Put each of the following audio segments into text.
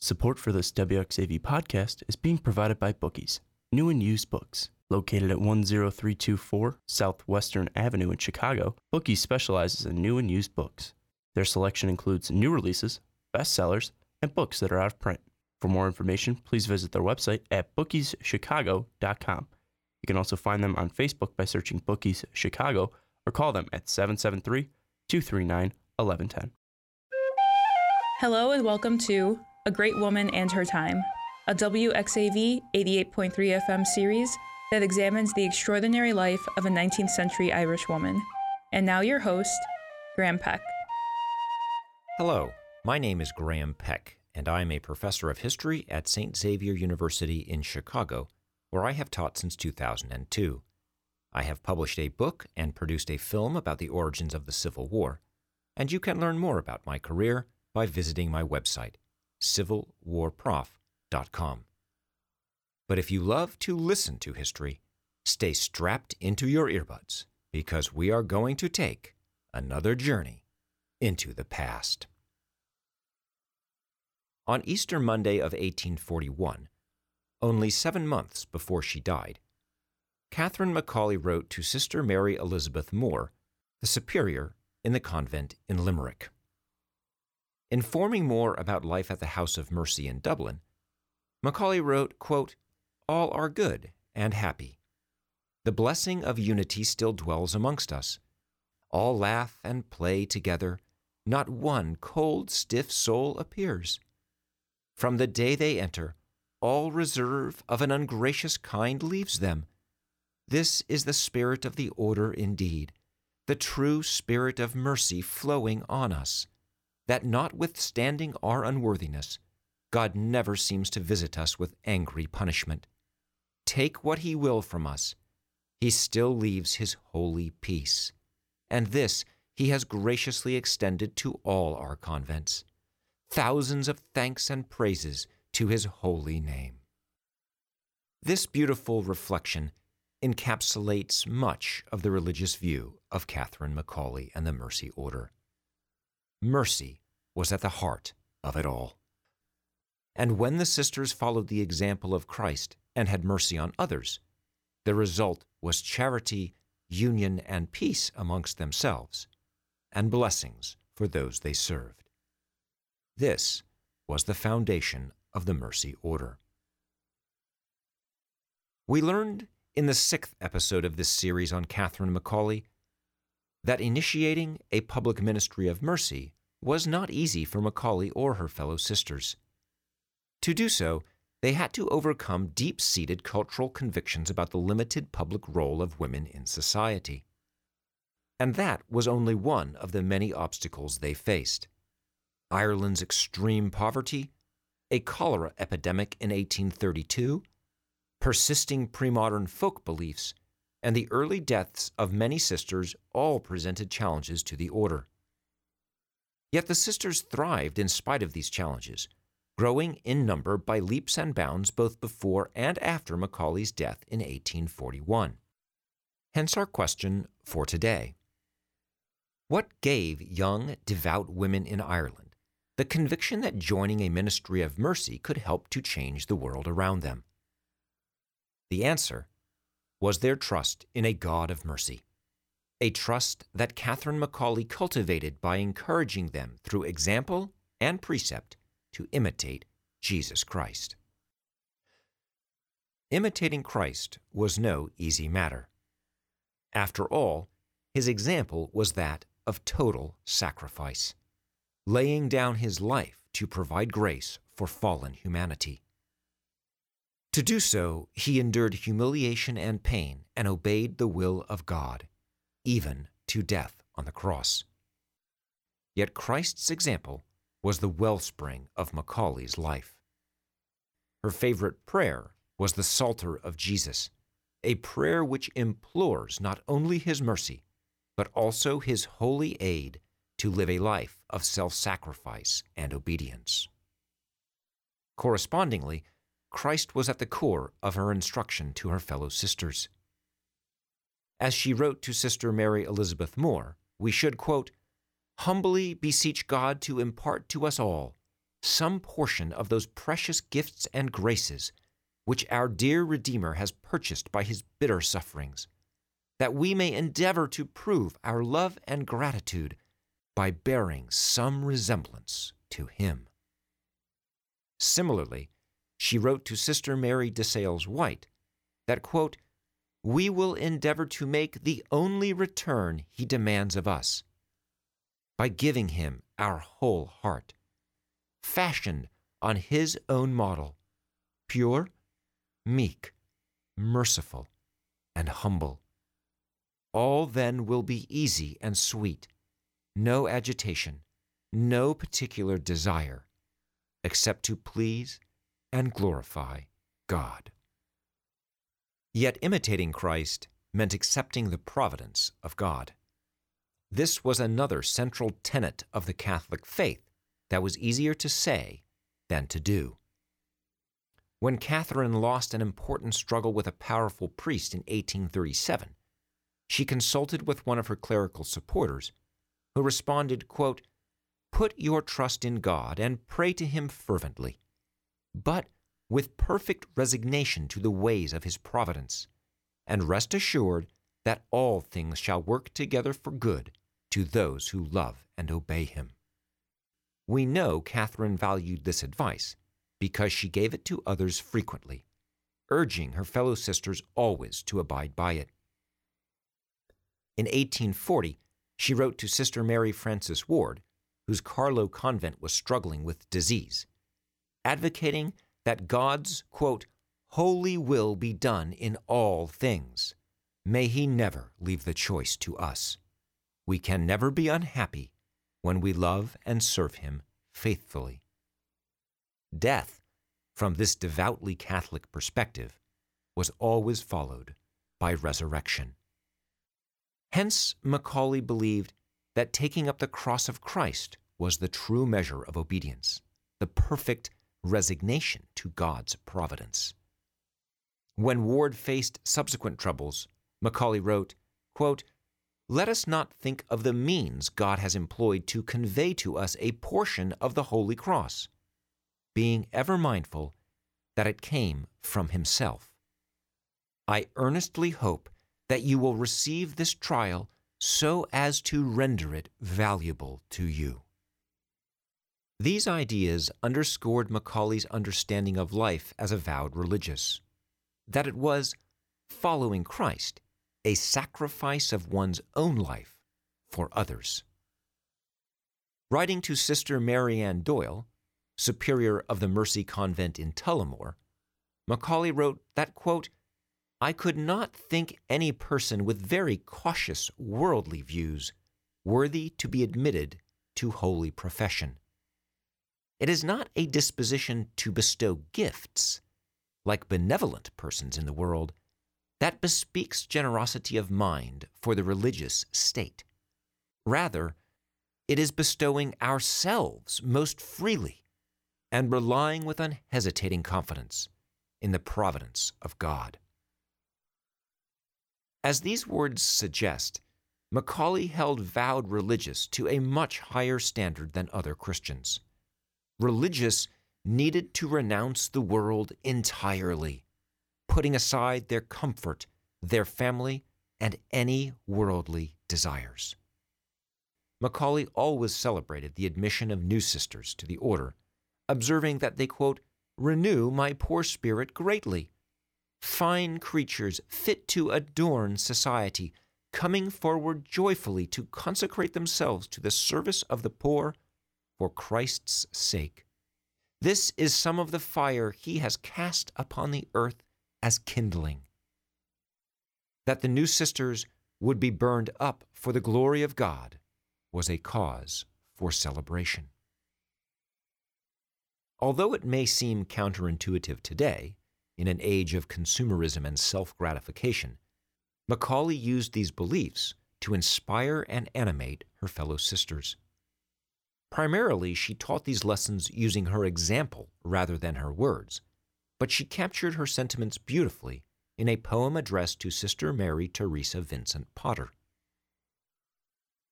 Support for this WXAV podcast is being provided by Bookies, new and used books. Located at 10324 Southwestern Avenue in Chicago, Bookies specializes in new and used books. Their selection includes new releases, bestsellers, and books that are out of print. For more information, please visit their website at bookieschicago.com. You can also find them on Facebook by searching Bookies Chicago or call them at 773 239 1110. Hello and welcome to A Great Woman and Her Time, a WXAV 88.3 FM series that examines the extraordinary life of a 19th century Irish woman. And now your host, Graham Peck. Hello, my name is Graham Peck, and I am a professor of history at St. Xavier University in Chicago, where I have taught since 2002. I have published a book and produced a film about the origins of the Civil War, and you can learn more about my career by visiting my website, civilwarprof.com. But if you love to listen to history, stay strapped into your earbuds because we are going to take another journey into the past. On Easter Monday of 1841, only seven months before she died, Catherine McAuley wrote to Sister Mary Elizabeth Moore, the superior in the convent in Limerick. Informing Moore about life at the House of Mercy in Dublin, McAuley wrote, quote, All are good and happy. The blessing of unity still dwells amongst us. All laugh and play together. Not one cold, stiff soul appears. From the day they enter, all reserve of an ungracious kind leaves them. This is the spirit of the order indeed, the true spirit of mercy flowing on us that notwithstanding our unworthiness, God never seems to visit us with angry punishment. Take what He will from us, He still leaves His holy peace. And this He has graciously extended to all our convents. Thousands of thanks and praises to His holy name. This beautiful reflection encapsulates much of the religious view of Catherine McAuley and the Mercy Order. Mercy was at the heart of it all. And when the sisters followed the example of Christ and had mercy on others, the result was charity, union, and peace amongst themselves, and blessings for those they served. This was the foundation of the Mercy Order. We learned in the sixth episode of this series on Catherine McAuley that initiating a public ministry of mercy was not easy for McAuley or her fellow sisters. To do so, they had to overcome deep seated cultural convictions about the limited public role of women in society. And that was only one of the many obstacles they faced. Ireland's extreme poverty, a cholera epidemic in 1832, persisting pre modern folk beliefs, and the early deaths of many sisters all presented challenges to the order. Yet the sisters thrived in spite of these challenges, growing in number by leaps and bounds both before and after McAuley's death in 1841. Hence our question for today. What gave young, devout women in Ireland the conviction that joining a ministry of mercy could help to change the world around them? The answer was their trust in a God of mercy, a trust that Catherine McAuley cultivated by encouraging them through example and precept to imitate Jesus Christ. Imitating Christ was no easy matter. After all, his example was that of total sacrifice, laying down his life to provide grace for fallen humanity. To do so, he endured humiliation and pain and obeyed the will of God, even to death on the cross. Yet Christ's example was the wellspring of McAuley's life. Her favorite prayer was the Psalter of Jesus, a prayer which implores not only his mercy, but also his holy aid to live a life of self sacrifice and obedience. Correspondingly, Christ was at the core of her instruction to her fellow sisters. As she wrote to Sister Mary Elizabeth Moore, we should, quote, humbly beseech God to impart to us all some portion of those precious gifts and graces which our dear Redeemer has purchased by his bitter sufferings, that we may endeavor to prove our love and gratitude by bearing some resemblance to him. Similarly, she wrote to Sister Mary de Sales White that, quote, we will endeavor to make the only return he demands of us by giving him our whole heart, fashioned on his own model, pure meek, merciful, and humble. All then will be easy and sweet, no agitation, no particular desire, except to please and glorify God. Yet imitating Christ meant accepting the providence of God. This was another central tenet of the Catholic faith that was easier to say than to do. When Catherine lost an important struggle with a powerful priest in 1837, she consulted with one of her clerical supporters, who responded, quote, Put your trust in God and pray to Him fervently, but with perfect resignation to the ways of His providence, and rest assured that all things shall work together for good to those who love and obey Him. We know Catherine valued this advice because she gave it to others frequently, urging her fellow sisters always to abide by it. In 1840, she wrote to Sister Mary Frances Ward, whose Carlow convent was struggling with disease, advocating that God's, quote, holy will be done in all things. May He never leave the choice to us. We can never be unhappy when we love and serve Him faithfully. Death, from this devoutly Catholic perspective, was always followed by resurrection. Hence, McAuley believed that taking up the cross of Christ was the true measure of obedience, the perfect resignation to God's providence. When Ward faced subsequent troubles, McAuley wrote, quote, Let us not think of the means God has employed to convey to us a portion of the Holy Cross being ever mindful that it came from himself. I earnestly hope that you will receive this trial so as to render it valuable to you. These ideas underscored McAuley's understanding of life as a vowed religious, that it was, following Christ, a sacrifice of one's own life for others. Writing to Sister Marianne Doyle, superior of the Mercy Convent in Tullamore, McAuley wrote that, quote, I could not think any person with very cautious worldly views worthy to be admitted to holy profession. It is not a disposition to bestow gifts, like benevolent persons in the world, that bespeaks generosity of mind for the religious state. Rather, it is bestowing ourselves most freely and relying with unhesitating confidence in the providence of God. As these words suggest, McAuley held vowed religious to a much higher standard than other Christians. Religious needed to renounce the world entirely, putting aside their comfort, their family, and any worldly desires. McAuley always celebrated the admission of new sisters to the order observing that they, quote, renew my poor spirit greatly. Fine creatures fit to adorn society, coming forward joyfully to consecrate themselves to the service of the poor for Christ's sake. This is some of the fire he has cast upon the earth as kindling. That the new sisters would be burned up for the glory of God was a cause for celebration. Although it may seem counterintuitive today, in an age of consumerism and self gratification, McAuley used these beliefs to inspire and animate her fellow sisters. Primarily, she taught these lessons using her example rather than her words, but she captured her sentiments beautifully in a poem addressed to Sister Mary Teresa Vincent Potter.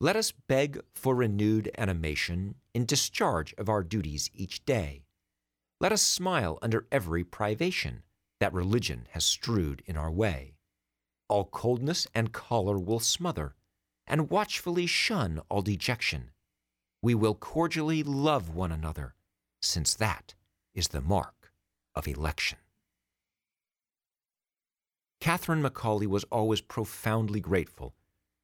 Let us beg for renewed animation in discharge of our duties each day. Let us smile under every privation that religion has strewed in our way. All coldness and choler will smother, and watchfully shun all dejection. We will cordially love one another, since that is the mark of election. Catherine McAuley was always profoundly grateful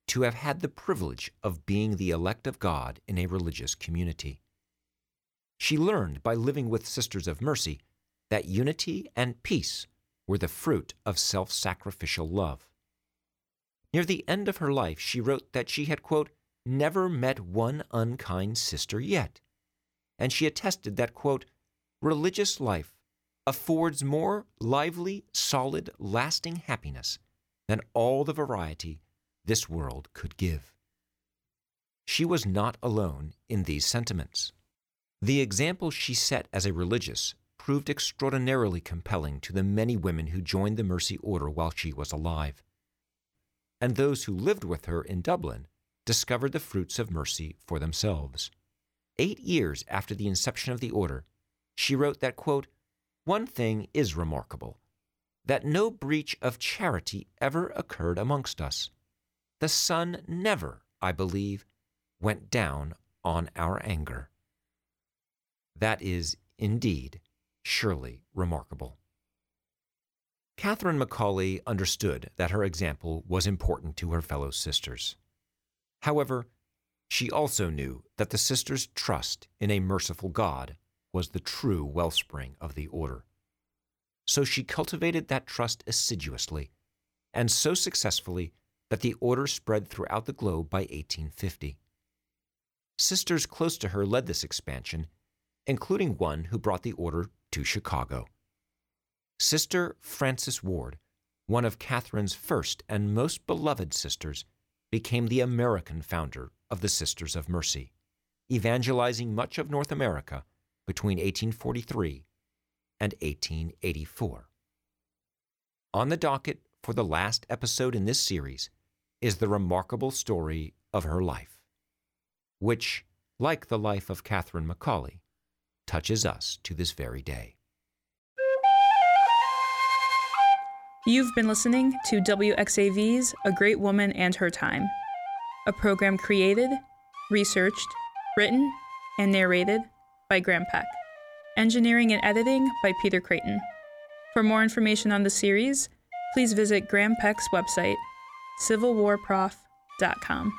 to have had the privilege of being the elect of God in a religious community. She learned by living with Sisters of Mercy that unity and peace were the fruit of self sacrificial love. Near the end of her life, she wrote that she had, quote, never met one unkind sister yet. And she attested that, quote, religious life affords more lively, solid, lasting happiness than all the variety this world could give. She was not alone in these sentiments. The example she set as a religious proved extraordinarily compelling to the many women who joined the Mercy Order while she was alive. And those who lived with her in Dublin discovered the fruits of mercy for themselves. Eight years after the inception of the order, she wrote that, quote, One thing is remarkable that no breach of charity ever occurred amongst us. The sun never, I believe, went down on our anger. That is indeed surely remarkable. Catherine McAuley understood that her example was important to her fellow sisters. However, she also knew that the sisters' trust in a merciful God was the true wellspring of the order. So she cultivated that trust assiduously, and so successfully that the order spread throughout the globe by 1850. Sisters close to her led this expansion including one who brought the order to Chicago. Sister Frances Ward, one of Catherine's first and most beloved sisters, became the American founder of the Sisters of Mercy, evangelizing much of North America between 1843 and 1884. On the docket for the last episode in this series is the remarkable story of her life, which, like the life of Catherine McAuley, touches us to this very day. You've been listening to WXAV's A Great Woman and Her Time, a program created, researched, written, and narrated by Graham Peck. Engineering and editing by Peter Creighton. For more information on the series, please visit Graham Peck's website, civilwarprof.com.